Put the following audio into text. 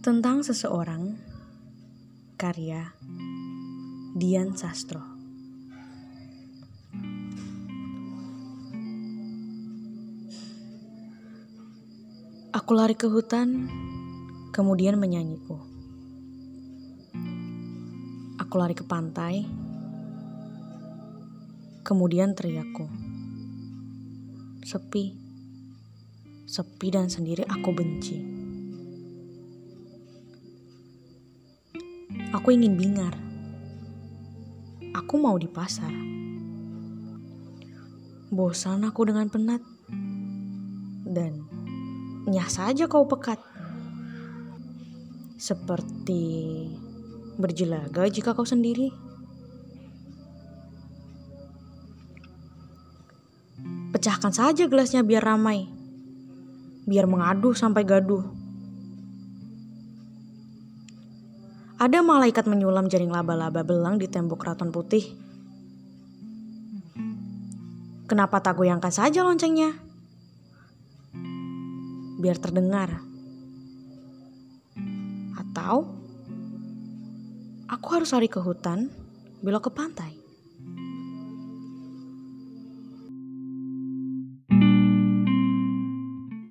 Tentang seseorang, karya Dian Sastro. Aku lari ke hutan, kemudian menyanyiku. Aku lari ke pantai, kemudian teriakku. Sepi, sepi dan sendiri aku benci. Aku ingin bingar. Aku mau di pasar. Bosan aku dengan penat. Dan nyah saja kau pekat. Seperti berjelaga jika kau sendiri. Pecahkan saja gelasnya biar ramai. Biar mengaduh sampai gaduh. Ada malaikat menyulam jaring laba-laba belang di tembok keraton putih. Kenapa tak goyangkan saja loncengnya? Biar terdengar. Atau aku harus lari ke hutan, belok ke pantai.